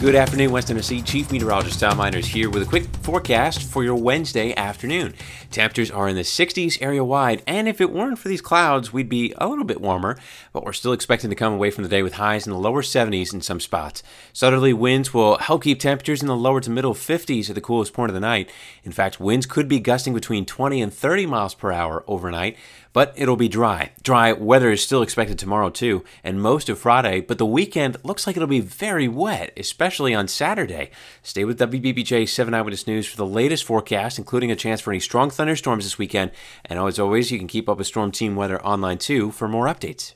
Good afternoon, West Tennessee. Chief Meteorologist Tom Miners here with a quick forecast for your Wednesday afternoon. Temperatures are in the 60s area wide, and if it weren't for these clouds, we'd be a little bit warmer, but we're still expecting to come away from the day with highs in the lower 70s in some spots. Southerly winds will help keep temperatures in the lower to middle 50s at the coolest point of the night. In fact, winds could be gusting between 20 and 30 miles per hour overnight, but it'll be dry. Dry weather is still expected tomorrow, too, and most of Friday, but the weekend looks like it'll be very wet, especially on Saturday. Stay with WBBJ 7 Eyewitness News for the latest forecast, including a chance for any strong thunderstorms this weekend. And as always, you can keep up with Storm Team Weather online, too, for more updates.